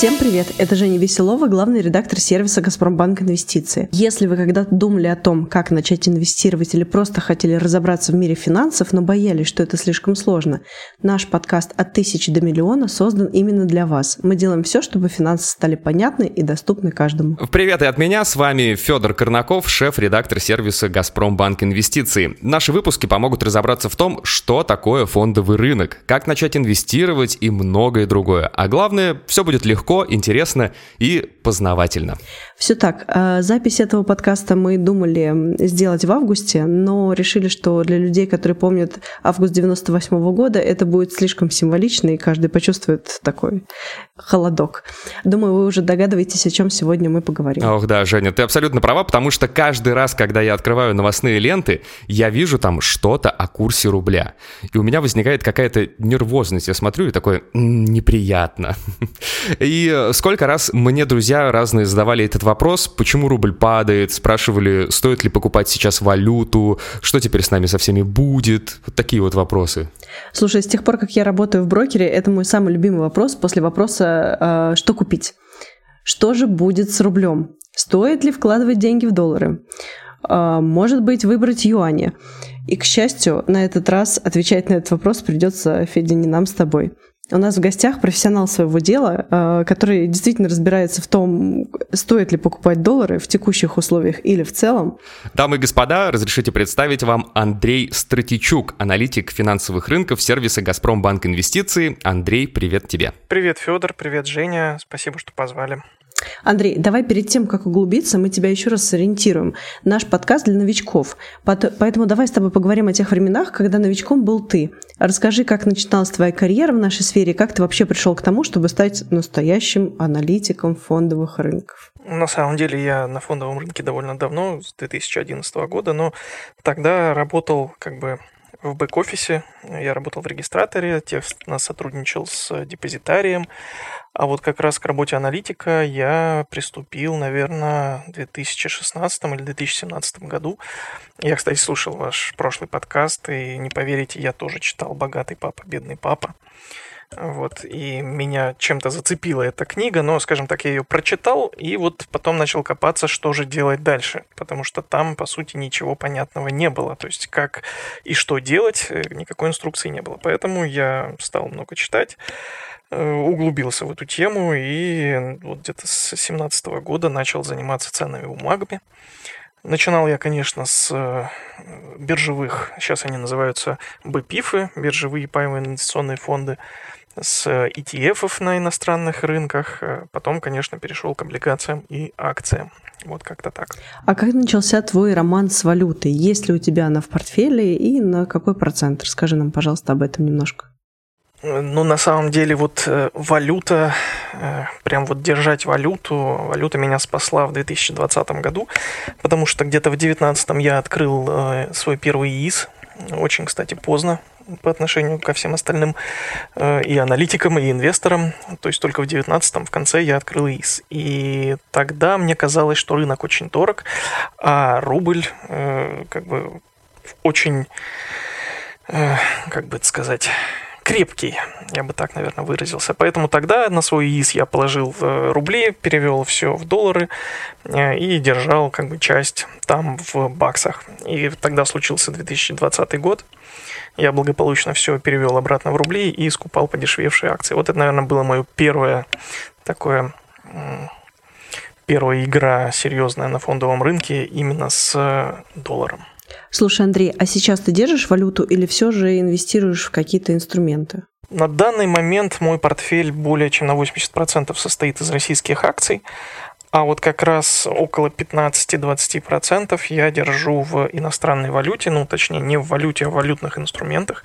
Всем привет! Это Женя Веселова, главный редактор сервиса «Газпромбанк Инвестиции». Если вы когда-то думали о том, как начать инвестировать или просто хотели разобраться в мире финансов, но боялись, что это слишком сложно, наш подкаст «От тысячи до миллиона» создан именно для вас. Мы делаем все, чтобы финансы стали понятны и доступны каждому. Привет и от меня, с вами Федор Корнаков, шеф-редактор сервиса «Газпромбанк Инвестиции». Наши выпуски помогут разобраться в том, что такое фондовый рынок, как начать инвестировать и многое другое. А главное, все будет легко легко, интересно и познавательно. Все так. А, запись этого подкаста мы думали сделать в августе, но решили, что для людей, которые помнят август 98 -го года, это будет слишком символично, и каждый почувствует такой холодок. Думаю, вы уже догадываетесь, о чем сегодня мы поговорим. Ох, да, Женя, ты абсолютно права, потому что каждый раз, когда я открываю новостные ленты, я вижу там что-то о курсе рубля. И у меня возникает какая-то нервозность. Я смотрю и такое неприятно. И сколько раз мне друзья разные задавали этот вопрос, почему рубль падает, спрашивали, стоит ли покупать сейчас валюту, что теперь с нами со всеми будет, вот такие вот вопросы. Слушай, с тех пор, как я работаю в брокере, это мой самый любимый вопрос после вопроса, э, что купить. Что же будет с рублем? Стоит ли вкладывать деньги в доллары? Э, может быть, выбрать юани? И, к счастью, на этот раз отвечать на этот вопрос придется, Федя, не нам с тобой. У нас в гостях профессионал своего дела, э, который действительно разбирается в том, стоит ли покупать доллары в текущих условиях или в целом. Дамы и господа, разрешите представить вам Андрей Стратичук, аналитик финансовых рынков сервиса «Газпромбанк Инвестиции». Андрей, привет тебе. Привет, Федор, привет, Женя. Спасибо, что позвали. Андрей, давай перед тем, как углубиться, мы тебя еще раз сориентируем. Наш подкаст для новичков. Поэтому давай с тобой поговорим о тех временах, когда новичком был ты. Расскажи, как начиналась твоя карьера в нашей сфере, как ты вообще пришел к тому, чтобы стать настоящим аналитиком фондовых рынков. На самом деле я на фондовом рынке довольно давно, с 2011 года, но тогда работал как бы в бэк-офисе, я работал в регистраторе, тесно сотрудничал с депозитарием, а вот как раз к работе аналитика я приступил, наверное, в 2016 или 2017 году. Я, кстати, слушал ваш прошлый подкаст, и не поверите, я тоже читал «Богатый папа, бедный папа». Вот, и меня чем-то зацепила эта книга, но, скажем так, я ее прочитал, и вот потом начал копаться, что же делать дальше, потому что там, по сути, ничего понятного не было, то есть как и что делать, э, никакой инструкции не было, поэтому я стал много читать, э, углубился в эту тему, и вот где-то с 2017 года начал заниматься ценными бумагами, Начинал я, конечно, с э, биржевых, сейчас они называются БПИФы, биржевые паевые инвестиционные фонды, с ETF на иностранных рынках. Э, потом, конечно, перешел к облигациям и акциям. Вот как-то так. А как начался твой роман с валютой? Есть ли у тебя она в портфеле и на какой процент? Расскажи нам, пожалуйста, об этом немножко. Ну, на самом деле, вот э, валюта, э, прям вот держать валюту, валюта меня спасла в 2020 году, потому что где-то в 2019 я открыл э, свой первый ИИС, очень, кстати, поздно по отношению ко всем остальным и аналитикам, и инвесторам. То есть только в 19 в конце я открыл ИИС. И тогда мне казалось, что рынок очень дорог, а рубль как бы очень, как бы это сказать крепкий, я бы так, наверное, выразился. Поэтому тогда на свой ИИС я положил в рубли, перевел все в доллары э, и держал как бы часть там в баксах. И тогда случился 2020 год. Я благополучно все перевел обратно в рубли и скупал подешевевшие акции. Вот это, наверное, было мое первое такое первая игра серьезная на фондовом рынке именно с долларом. Слушай, Андрей, а сейчас ты держишь валюту или все же инвестируешь в какие-то инструменты? На данный момент мой портфель более чем на 80% состоит из российских акций, а вот как раз около 15-20% я держу в иностранной валюте, ну точнее не в валюте, а в валютных инструментах.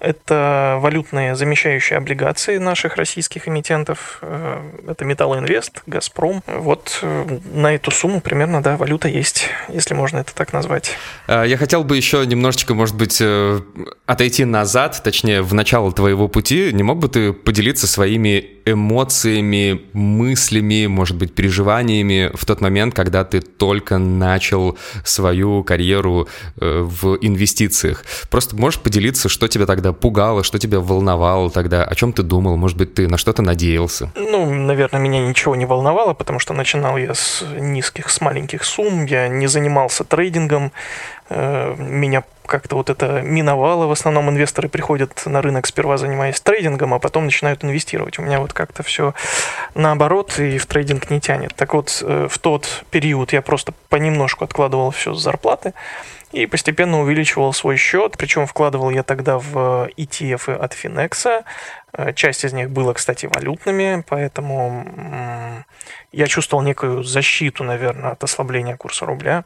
Это валютные замещающие облигации наших российских эмитентов. Э, это Металлоинвест, Газпром. Вот э, на эту сумму примерно, да, валюта есть, если можно это так назвать. А, я хотел бы еще немножечко, может быть, э, отойти назад, точнее, в начало твоего пути. Не мог бы ты поделиться своими эмоциями, мыслями, может быть, переживаниями в тот момент, когда ты только начал свою карьеру э, в инвестициях? Просто можешь поделиться, что тебя тогда пугало, что тебя волновало тогда, о чем ты думал, может быть, ты на что-то надеялся? Ну, наверное, меня ничего не волновало, потому что начинал я с низких, с маленьких сумм, я не занимался трейдингом, э, меня как-то вот это миновало. В основном инвесторы приходят на рынок сперва занимаясь трейдингом, а потом начинают инвестировать. У меня вот как-то все наоборот и в трейдинг не тянет. Так вот, э, в тот период я просто понемножку откладывал все с зарплаты и постепенно увеличивал свой счет. Причем вкладывал я тогда в ETF от Finex. Э, часть из них была, кстати, валютными, поэтому я чувствовал некую защиту, наверное, от ослабления курса рубля.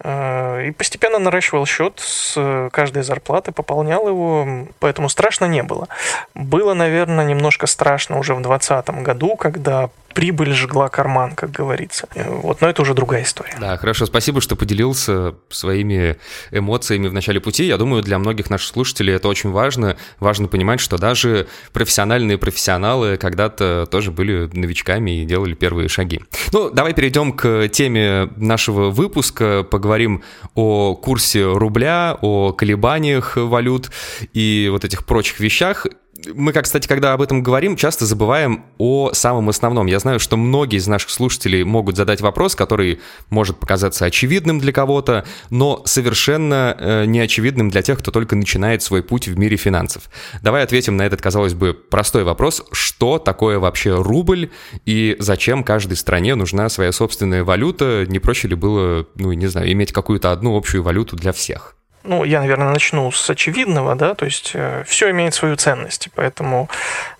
Э, и постепенно наращивал счет с каждой зарплаты, пополнял его, поэтому страшно не было. Было, наверное, немножко страшно уже в 2020 году, когда прибыль жгла карман, как говорится. Э, вот, но это уже другая история. Да, хорошо, спасибо, что поделился своими эмоциями в начале пути. Я думаю, для многих наших слушателей это очень важно. Важно понимать, что даже профессиональные профессионалы когда-то тоже были новичками и делали первые шаги. Ну, давай перейдем к теме нашего выпуска, поговорим о курсе рубля, о колебаниях валют и вот этих прочих вещах мы, как, кстати, когда об этом говорим, часто забываем о самом основном. Я знаю, что многие из наших слушателей могут задать вопрос, который может показаться очевидным для кого-то, но совершенно э, неочевидным для тех, кто только начинает свой путь в мире финансов. Давай ответим на этот, казалось бы, простой вопрос. Что такое вообще рубль и зачем каждой стране нужна своя собственная валюта? Не проще ли было, ну, не знаю, иметь какую-то одну общую валюту для всех? Ну, я, наверное, начну с очевидного, да, то есть э, все имеет свою ценность, поэтому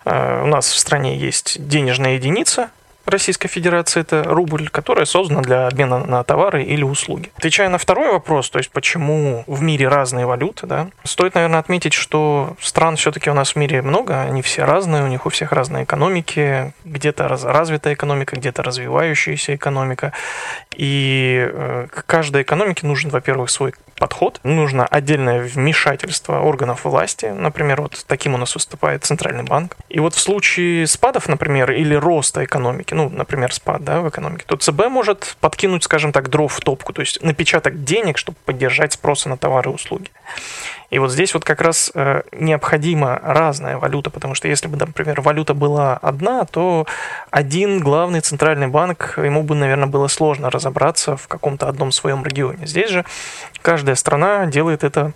э, у нас в стране есть денежная единица, Российской Федерации это рубль, которая создана для обмена на товары или услуги. Отвечая на второй вопрос, то есть почему в мире разные валюты, да, стоит, наверное, отметить, что стран все-таки у нас в мире много, они все разные, у них у всех разные экономики, где-то развитая экономика, где-то развивающаяся экономика, и э, каждой экономике нужен, во-первых, свой подход, нужно отдельное вмешательство органов власти, например, вот таким у нас выступает Центральный банк. И вот в случае спадов, например, или роста экономики, ну, например, спад да, в экономике, то ЦБ может подкинуть, скажем так, дров в топку, то есть напечатать денег, чтобы поддержать спроса на товары и услуги. И вот здесь вот как раз э, необходима разная валюта, потому что если бы, например, валюта была одна, то один главный центральный банк, ему бы, наверное, было сложно разобраться в каком-то одном своем регионе. Здесь же каждая страна делает это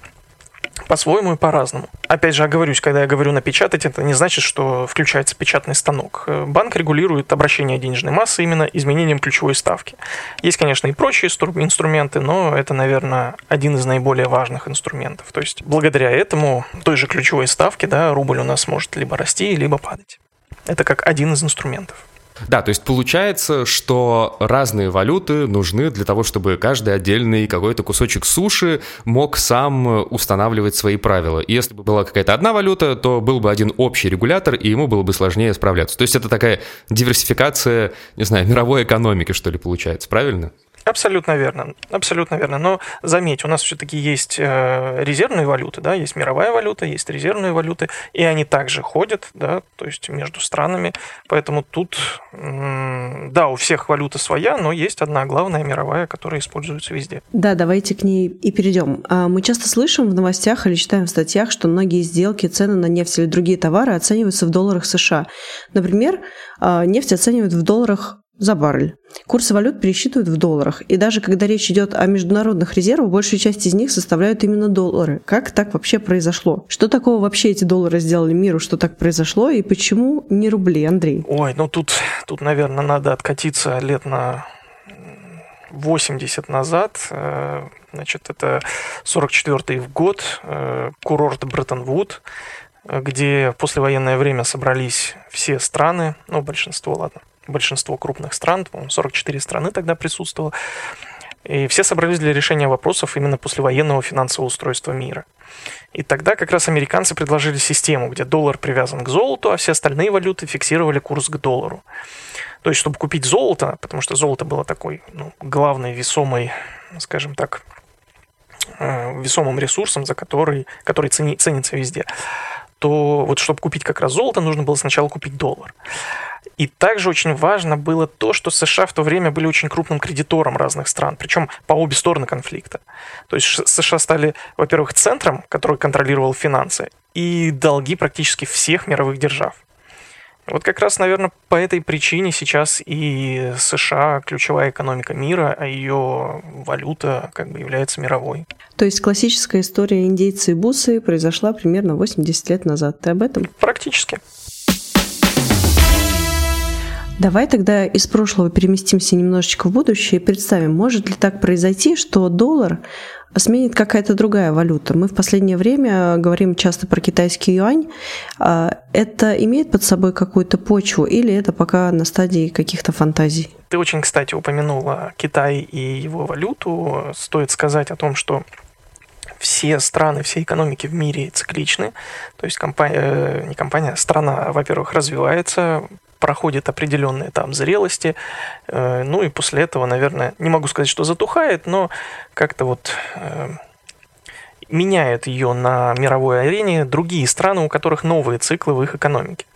по-своему и по-разному. Опять же, оговорюсь, когда я говорю напечатать, это не значит, что включается печатный станок. Банк регулирует обращение денежной массы именно изменением ключевой ставки. Есть, конечно, и прочие инструменты, но это, наверное, один из наиболее важных инструментов. То есть, благодаря этому, той же ключевой ставке, да, рубль у нас может либо расти, либо падать. Это как один из инструментов. Да, то есть получается, что разные валюты нужны для того, чтобы каждый отдельный какой-то кусочек суши мог сам устанавливать свои правила. И если бы была какая-то одна валюта, то был бы один общий регулятор, и ему было бы сложнее справляться. То есть это такая диверсификация, не знаю, мировой экономики, что ли, получается, правильно? Абсолютно верно, абсолютно верно. Но заметь, у нас все-таки есть э, резервные валюты, да, есть мировая валюта, есть резервные валюты, и они также ходят, да, то есть между странами. Поэтому тут, да, у всех валюта своя, но есть одна главная мировая, которая используется везде. Да, давайте к ней и перейдем. А, мы часто слышим в новостях или читаем в статьях, что многие сделки, цены на нефть или другие товары оцениваются в долларах США. Например, а, нефть оценивают в долларах за баррель. Курсы валют пересчитывают в долларах, и даже когда речь идет о международных резервах, большая часть из них составляют именно доллары. Как так вообще произошло? Что такого вообще эти доллары сделали миру, что так произошло, и почему не рубли, Андрей? Ой, ну тут, тут наверное, надо откатиться лет на 80 назад. Э, значит, это 44-й год, э, курорт Бреттон-Вуд, где в послевоенное время собрались все страны, ну, большинство, ладно, большинство крупных стран, по-моему, 44 страны тогда присутствовало, и все собрались для решения вопросов именно послевоенного финансового устройства мира. И тогда как раз американцы предложили систему, где доллар привязан к золоту, а все остальные валюты фиксировали курс к доллару. То есть, чтобы купить золото, потому что золото было такой ну, главной весомой, скажем так, э, весомым ресурсом, за который, который цени, ценится везде, то вот чтобы купить как раз золото, нужно было сначала купить доллар. И также очень важно было то, что США в то время были очень крупным кредитором разных стран, причем по обе стороны конфликта. То есть США стали, во-первых, центром, который контролировал финансы, и долги практически всех мировых держав. Вот как раз, наверное, по этой причине сейчас и США ключевая экономика мира, а ее валюта как бы является мировой. То есть классическая история индейцы и бусы произошла примерно 80 лет назад. Ты об этом? Практически. Давай тогда из прошлого переместимся немножечко в будущее и представим, может ли так произойти, что доллар сменит какая-то другая валюта. Мы в последнее время говорим часто про китайский юань. А это имеет под собой какую-то почву или это пока на стадии каких-то фантазий? Ты очень, кстати, упомянула Китай и его валюту. Стоит сказать о том, что все страны, все экономики в мире цикличны. То есть компания, э, не компания, а страна, во-первых, развивается, проходит определенный этап зрелости, э, ну и после этого, наверное, не могу сказать, что затухает, но как-то вот э, меняет ее на мировой арене другие страны, у которых новые циклы в их экономике.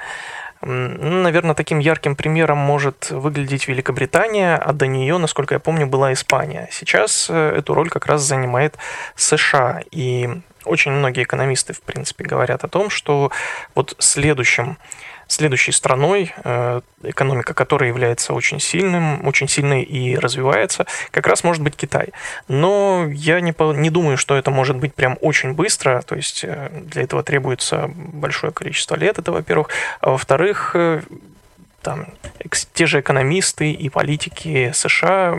Ну, наверное, таким ярким примером может выглядеть Великобритания, а до нее, насколько я помню, была Испания. Сейчас э, эту роль как раз занимает США. И очень многие экономисты, в принципе, говорят о том, что вот следующим Следующей страной, э, экономика которой является очень сильным, очень сильной и развивается, как раз может быть Китай. Но я не, не думаю, что это может быть прям очень быстро, то есть э, для этого требуется большое количество лет, это во-первых. А во-вторых, э, там, те же экономисты и политики США,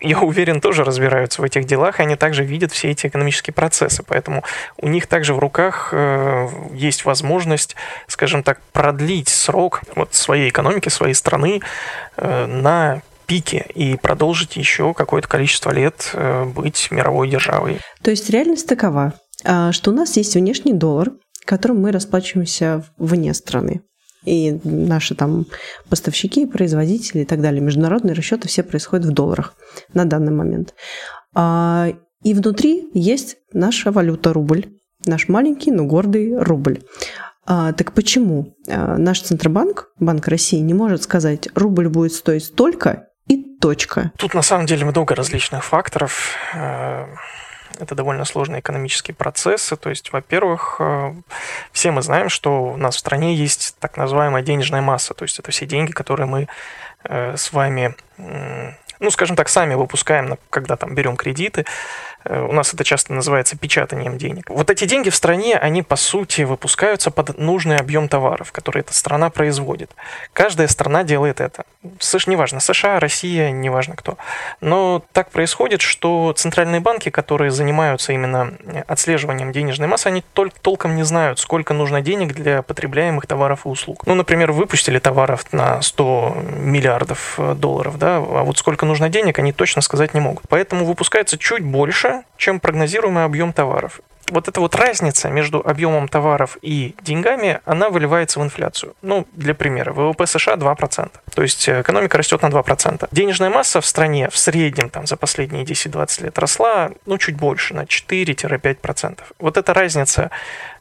я уверен, тоже разбираются в этих делах, и они также видят все эти экономические процессы. Поэтому у них также в руках э, есть возможность, скажем так, продлить срок вот своей экономики, своей страны э, на пике и продолжить еще какое-то количество лет э, быть мировой державой. То есть реальность такова, а, что у нас есть внешний доллар, которым мы расплачиваемся вне страны и наши там поставщики, производители и так далее, международные расчеты все происходят в долларах на данный момент. А, и внутри есть наша валюта рубль, наш маленький, но гордый рубль. А, так почему а, наш Центробанк, Банк России, не может сказать, рубль будет стоить столько и точка? Тут на самом деле много различных факторов. Это довольно сложные экономические процессы. То есть, во-первых, э, все мы знаем, что у нас в стране есть так называемая денежная масса. То есть это все деньги, которые мы э, с вами ну, скажем так, сами выпускаем, когда там берем кредиты. Э, у нас это часто называется печатанием денег. Вот эти деньги в стране, они по сути выпускаются под нужный объем товаров, которые эта страна производит. Каждая страна делает это. США, неважно, США, Россия, неважно кто. Но так происходит, что центральные банки, которые занимаются именно отслеживанием денежной массы, они только толком не знают, сколько нужно денег для потребляемых товаров и услуг. Ну, например, выпустили товаров на 100 миллиардов долларов, да, а вот сколько нужно денег, они точно сказать не могут. Поэтому выпускается чуть больше, чем прогнозируемый объем товаров. Вот эта вот разница между объемом товаров и деньгами, она выливается в инфляцию. Ну, для примера, ВВП США 2%. То есть э, экономика растет на 2%. Денежная масса в стране в среднем там, за последние 10-20 лет росла, ну, чуть больше, на 4-5%. Вот эта разница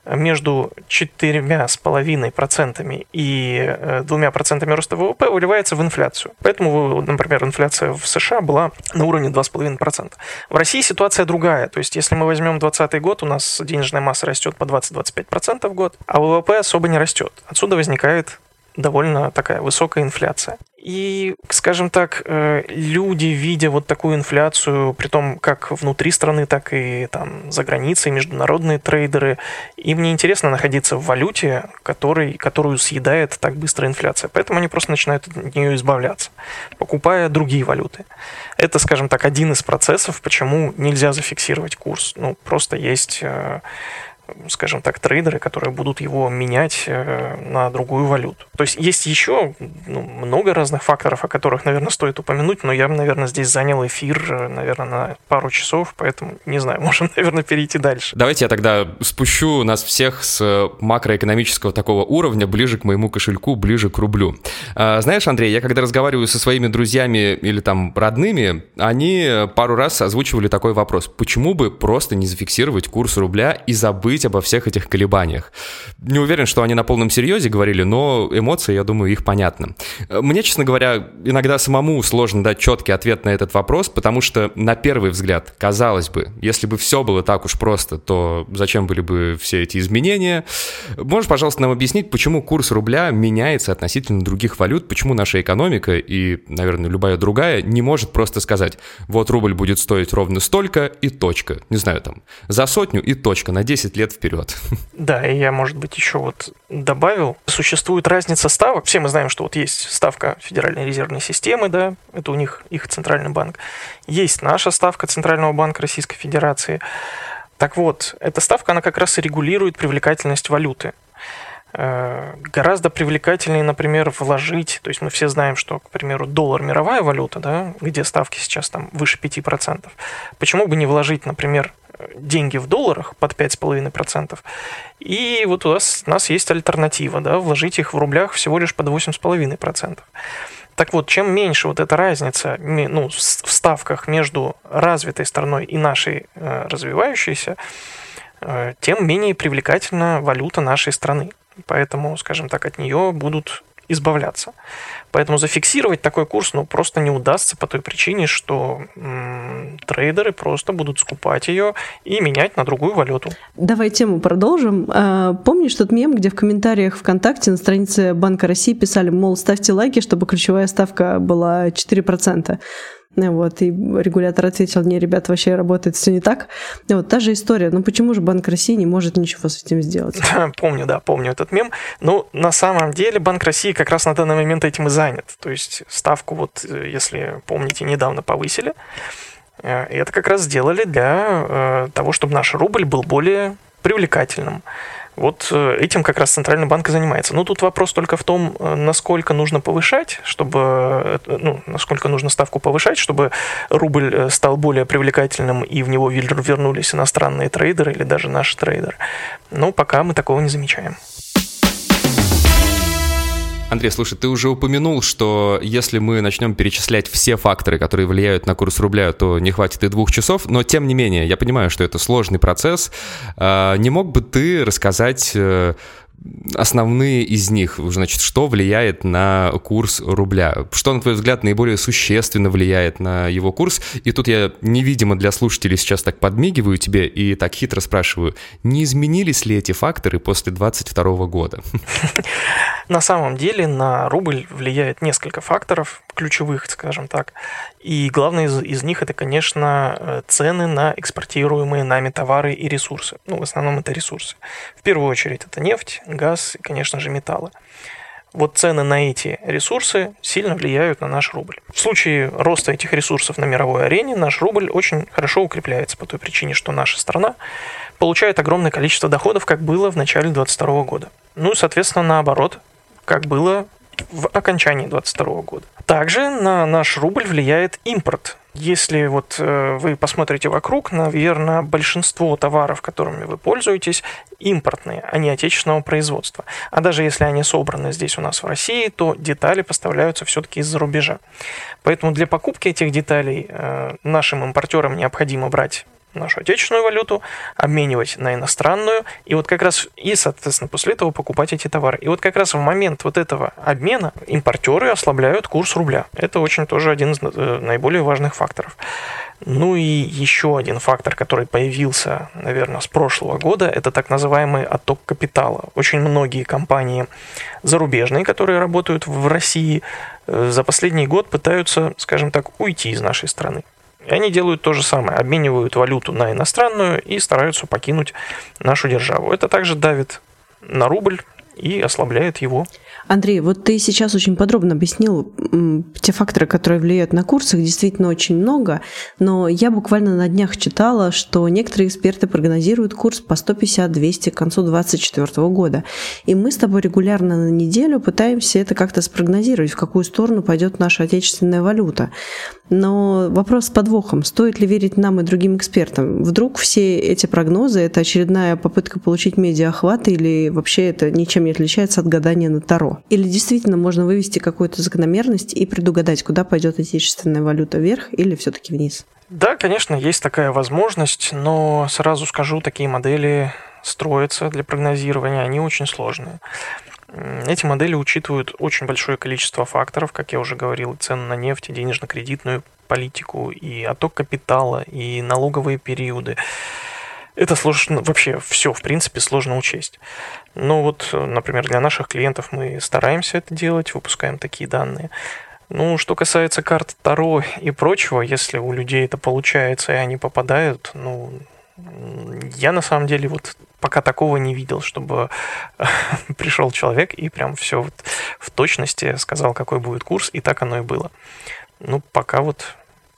между 4,5% и 2% э, роста ВВП выливается в инфляцию. Поэтому, например, инфляция в США была на уровне 2,5%. В России ситуация другая. То есть, если мы возьмем 2020 год, у нас денежная масса растет по 20-25% в год, а ВВП особо не растет. Отсюда возникает довольно такая высокая инфляция. И, скажем так, э, люди, видя вот такую инфляцию, при том как внутри страны, так и там за границей, международные трейдеры, им не интересно находиться в валюте, который, которую съедает так быстро инфляция. Поэтому они просто начинают от нее избавляться, покупая другие валюты. Это, скажем так, один из процессов, почему нельзя зафиксировать курс. Ну, просто есть э, скажем так, трейдеры, которые будут его менять э, на другую валюту. То есть есть еще ну, много разных факторов, о которых, наверное, стоит упомянуть, но я наверное, здесь занял эфир, э, наверное, на пару часов, поэтому, не знаю, можем, наверное, перейти дальше. Давайте я тогда спущу нас всех с макроэкономического такого уровня ближе к моему кошельку, ближе к рублю. А, знаешь, Андрей, я когда разговариваю со своими друзьями или там родными, они пару раз озвучивали такой вопрос. Почему бы просто не зафиксировать курс рубля и забыть говорить обо всех этих колебаниях. Не уверен, что они на полном серьезе говорили, но эмоции, я думаю, их понятно. Мне, честно говоря, иногда самому сложно дать четкий ответ на этот вопрос, потому что на первый взгляд, казалось бы, если бы все было так уж просто, то зачем были бы все эти изменения? Можешь, пожалуйста, нам объяснить, почему курс рубля меняется относительно других валют, почему наша экономика и, наверное, любая другая не может просто сказать, вот рубль будет стоить ровно столько и точка. Не знаю, там, за сотню и точка на 10 лет вперед. Да, и я, может быть, еще вот добавил. Существует разница ставок. Все мы знаем, что вот есть ставка Федеральной резервной системы, да, это у них их центральный банк. Есть наша ставка Центрального банка Российской Федерации. Так вот, эта ставка, она как раз и регулирует привлекательность валюты. Э, гораздо привлекательнее, например, вложить, то есть мы все знаем, что, к примеру, доллар мировая валюта, да, где ставки сейчас там выше 5%, почему бы не вложить, например, деньги в долларах под 5,5%, и вот у нас, у нас есть альтернатива, да, вложить их в рублях всего лишь под 8,5%. Так вот, чем меньше вот эта разница ну, в ставках между развитой страной и нашей э, развивающейся, э, тем менее привлекательна валюта нашей страны. Поэтому, скажем так, от нее будут избавляться. Поэтому зафиксировать такой курс ну, просто не удастся по той причине, что м- трейдеры просто будут скупать ее и менять на другую валюту. Давай тему продолжим. А, помнишь тот мем, где в комментариях ВКонтакте на странице Банка России писали, мол, ставьте лайки, чтобы ключевая ставка была 4%? Вот, и регулятор ответил, не, ребята, вообще работает все не так. Вот, та же история. Ну, почему же Банк России не может ничего с этим сделать? Помню, да, помню этот мем. Но ну, на самом деле Банк России как раз на данный момент этим и занят. То есть ставку, вот, э, если помните, недавно повысили. Э, и это как раз сделали для э, того, чтобы наш рубль был более привлекательным. Вот э, этим как раз Центральный банк и занимается. Но тут вопрос только в том, э, насколько нужно повышать, чтобы, э, ну, насколько нужно ставку повышать, чтобы рубль стал более привлекательным и в него вернулись иностранные трейдеры или даже наши трейдеры. Но пока мы такого не замечаем. Андрей, слушай, ты уже упомянул, что если мы начнем перечислять все факторы, которые влияют на курс рубля, то не хватит и двух часов, но тем не менее, я понимаю, что это сложный процесс. А, не мог бы ты рассказать э, основные из них, значит, что влияет на курс рубля? Что, на твой взгляд, наиболее существенно влияет на его курс? И тут я невидимо для слушателей сейчас так подмигиваю тебе и так хитро спрашиваю, не изменились ли эти факторы после 2022 года? На самом деле на рубль влияет несколько факторов, ключевых, скажем так. И главный из, из них это, конечно, э, цены на экспортируемые нами товары и ресурсы. Ну, в основном это ресурсы. В первую очередь это нефть, газ и, конечно же, металлы. Вот цены на эти ресурсы сильно влияют на наш рубль. В случае роста этих ресурсов на мировой арене наш рубль очень хорошо укрепляется по той причине, что наша страна получает огромное количество доходов, как было в начале 2022 года. Ну и, соответственно, наоборот, как было в окончании 2022 года. Также на наш рубль влияет импорт. Если вот э, вы посмотрите вокруг, наверное, большинство товаров, которыми вы пользуетесь, импортные, а не отечественного производства. А даже если они собраны здесь у нас в России, то детали поставляются все-таки из-за рубежа. Поэтому для покупки этих деталей э, нашим импортерам необходимо брать нашу отечественную валюту, обменивать на иностранную, и вот как раз, и, соответственно, после этого покупать эти товары. И вот как раз в момент вот этого обмена импортеры ослабляют курс рубля. Это очень тоже один из э, наиболее важных факторов. Ну и еще один фактор, который появился, наверное, с прошлого года, это так называемый отток капитала. Очень многие компании зарубежные, которые работают в России, э, за последний год пытаются, скажем так, уйти из нашей страны. И они делают то же самое, обменивают валюту на иностранную и стараются покинуть нашу державу. Это также давит на рубль и ослабляет его. Андрей, вот ты сейчас очень подробно объяснил те факторы, которые влияют на курс, их действительно очень много, но я буквально на днях читала, что некоторые эксперты прогнозируют курс по 150-200 к концу 2024 года. И мы с тобой регулярно на неделю пытаемся это как-то спрогнозировать, в какую сторону пойдет наша отечественная валюта. Но вопрос с подвохом, стоит ли верить нам и другим экспертам? Вдруг все эти прогнозы – это очередная попытка получить медиа-охват или вообще это ничем не отличается от гадания на Таро? Или действительно можно вывести какую-то закономерность и предугадать, куда пойдет отечественная валюта вверх или все-таки вниз? Да, конечно, есть такая возможность, но сразу скажу, такие модели строятся для прогнозирования, они очень сложные. Эти модели учитывают очень большое количество факторов, как я уже говорил, цены на нефть, денежно-кредитную политику, и отток капитала, и налоговые периоды. Это сложно, вообще все, в принципе, сложно учесть. Но вот, например, для наших клиентов мы стараемся это делать, выпускаем такие данные. Ну, что касается карт Таро и прочего, если у людей это получается и они попадают, ну, я на самом деле вот пока такого не видел, чтобы пришел человек и прям все вот в точности сказал, какой будет курс, и так оно и было. Ну, пока вот,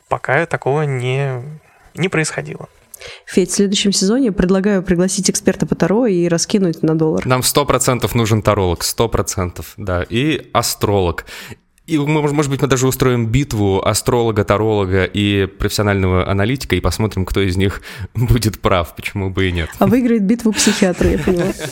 пока такого не, не происходило. Федь, в следующем сезоне предлагаю пригласить эксперта по Таро и раскинуть на доллар. Нам сто процентов нужен таролог, сто процентов, да, и астролог. И, может быть, мы даже устроим битву астролога, таролога и профессионального аналитика и посмотрим, кто из них будет прав, почему бы и нет. А выиграет битву психиатра, я поняла.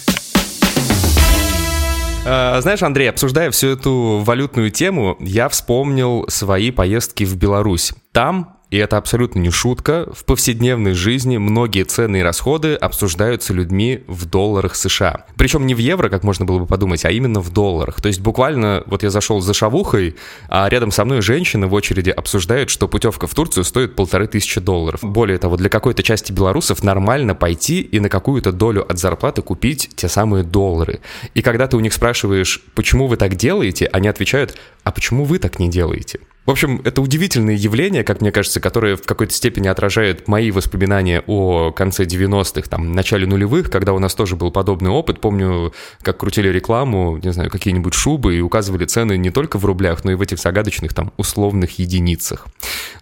Знаешь, Андрей, обсуждая всю эту валютную тему, я вспомнил свои поездки в Беларусь. Там и это абсолютно не шутка, в повседневной жизни многие цены и расходы обсуждаются людьми в долларах США. Причем не в евро, как можно было бы подумать, а именно в долларах. То есть буквально вот я зашел за шавухой, а рядом со мной женщина в очереди обсуждает, что путевка в Турцию стоит полторы тысячи долларов. Более того, для какой-то части белорусов нормально пойти и на какую-то долю от зарплаты купить те самые доллары. И когда ты у них спрашиваешь, почему вы так делаете, они отвечают, а почему вы так не делаете? В общем, это удивительное явление, как мне кажется, которое в какой-то степени отражает мои воспоминания о конце 90-х, там, начале нулевых, когда у нас тоже был подобный опыт. Помню, как крутили рекламу, не знаю, какие-нибудь шубы и указывали цены не только в рублях, но и в этих загадочных там условных единицах.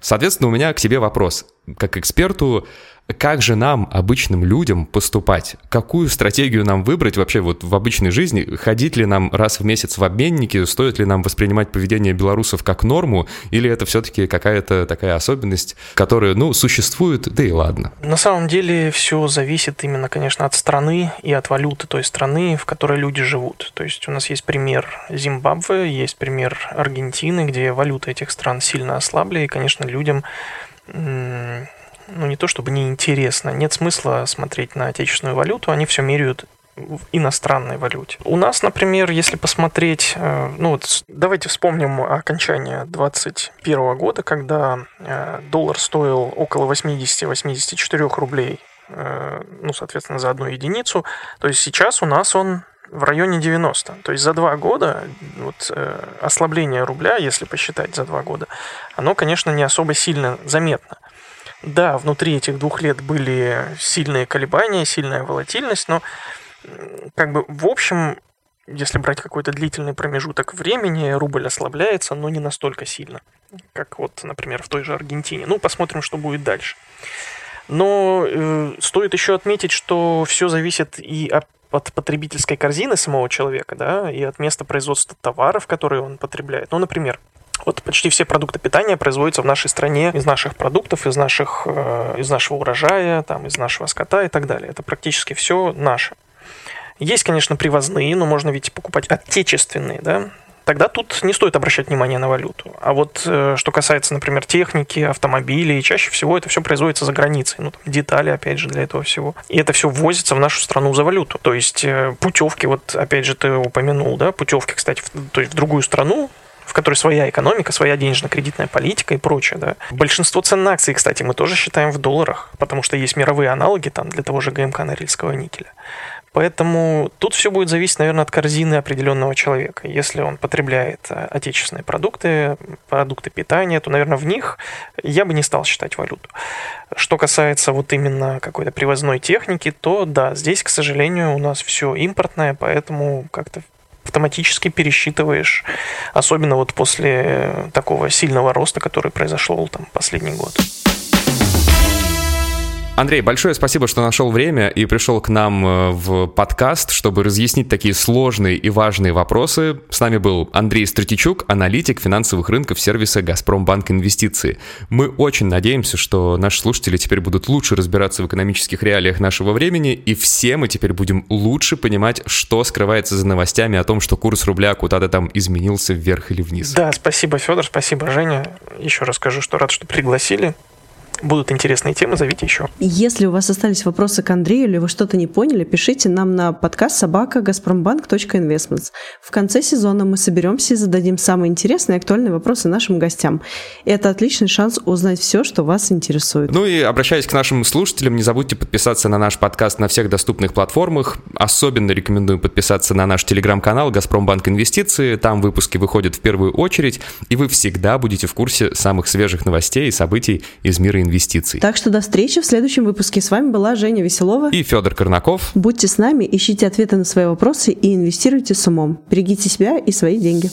Соответственно, у меня к тебе вопрос. Как эксперту, как же нам, обычным людям, поступать? Какую стратегию нам выбрать вообще вот в обычной жизни? Ходить ли нам раз в месяц в обменники? Стоит ли нам воспринимать поведение белорусов как норму? Или это все-таки какая-то такая особенность, которая, ну, существует, да и ладно? На самом деле все зависит именно, конечно, от страны и от валюты той страны, в которой люди живут. То есть у нас есть пример Зимбабве, есть пример Аргентины, где валюта этих стран сильно ослабли, и, конечно, людям ну не то чтобы неинтересно, нет смысла смотреть на отечественную валюту, они все меряют в иностранной валюте. У нас, например, если посмотреть, э, ну вот давайте вспомним окончание 2021 года, когда э, доллар стоил около 80-84 рублей, э, ну, соответственно, за одну единицу, то есть сейчас у нас он в районе 90. То есть за два года вот, э, ослабление рубля, если посчитать за два года, оно, конечно, не особо сильно заметно. Да, внутри этих двух лет были сильные колебания, сильная волатильность, но как бы в общем, если брать какой-то длительный промежуток времени, рубль ослабляется, но не настолько сильно, как вот, например, в той же Аргентине. Ну, посмотрим, что будет дальше. Но э, стоит еще отметить, что все зависит и от от потребительской корзины самого человека, да, и от места производства товаров, которые он потребляет. Ну, например, вот почти все продукты питания производятся в нашей стране из наших продуктов, из, наших, э, из нашего урожая, там, из нашего скота и так далее. Это практически все наше. Есть, конечно, привозные, но можно ведь покупать отечественные, да, тогда тут не стоит обращать внимание на валюту. А вот э, что касается, например, техники, автомобилей, чаще всего это все производится за границей. Ну, там, детали, опять же, для этого всего. И это все ввозится в нашу страну за валюту. То есть э, путевки, вот опять же ты упомянул, да, путевки, кстати, в, то есть в другую страну, в которой своя экономика, своя денежно-кредитная политика и прочее, да. Большинство цен на акции, кстати, мы тоже считаем в долларах, потому что есть мировые аналоги там для того же ГМК Норильского никеля. Поэтому тут все будет зависеть, наверное, от корзины определенного человека. Если он потребляет э, отечественные продукты, продукты питания, то, наверное, в них я бы не стал считать валюту. Что касается вот именно какой-то привозной техники, то да, здесь, к сожалению, у нас все импортное, поэтому как-то автоматически пересчитываешь, особенно вот после такого сильного роста, который произошел там последний год. Андрей, большое спасибо, что нашел время и пришел к нам э, в подкаст, чтобы разъяснить такие сложные и важные вопросы. С нами был Андрей Стратичук, аналитик финансовых рынков сервиса «Газпромбанк Инвестиции». Мы очень надеемся, что наши слушатели теперь будут лучше разбираться в экономических реалиях нашего времени, и все мы теперь будем лучше понимать, что скрывается за новостями о том, что курс рубля куда-то там изменился вверх или вниз. Да, спасибо, Федор, спасибо, Женя. Еще раз скажу, что рад, что пригласили. Будут интересные темы, зовите еще. Если у вас остались вопросы к Андрею или вы что-то не поняли, пишите нам на подкаст собака газпромбанк.инвестментс. В конце сезона мы соберемся и зададим самые интересные и актуальные вопросы нашим гостям. И это отличный шанс узнать все, что вас интересует. Ну и обращаясь к нашим слушателям, не забудьте подписаться на наш подкаст на всех доступных платформах. Особенно рекомендую подписаться на наш телеграм-канал «Газпромбанк Инвестиции». Там выпуски выходят в первую очередь, и вы всегда будете в курсе самых свежих новостей и событий из мира инвестиций. Так что до встречи в следующем выпуске. С вами была Женя Веселова и Федор Корнаков. Будьте с нами, ищите ответы на свои вопросы и инвестируйте с умом. Берегите себя и свои деньги.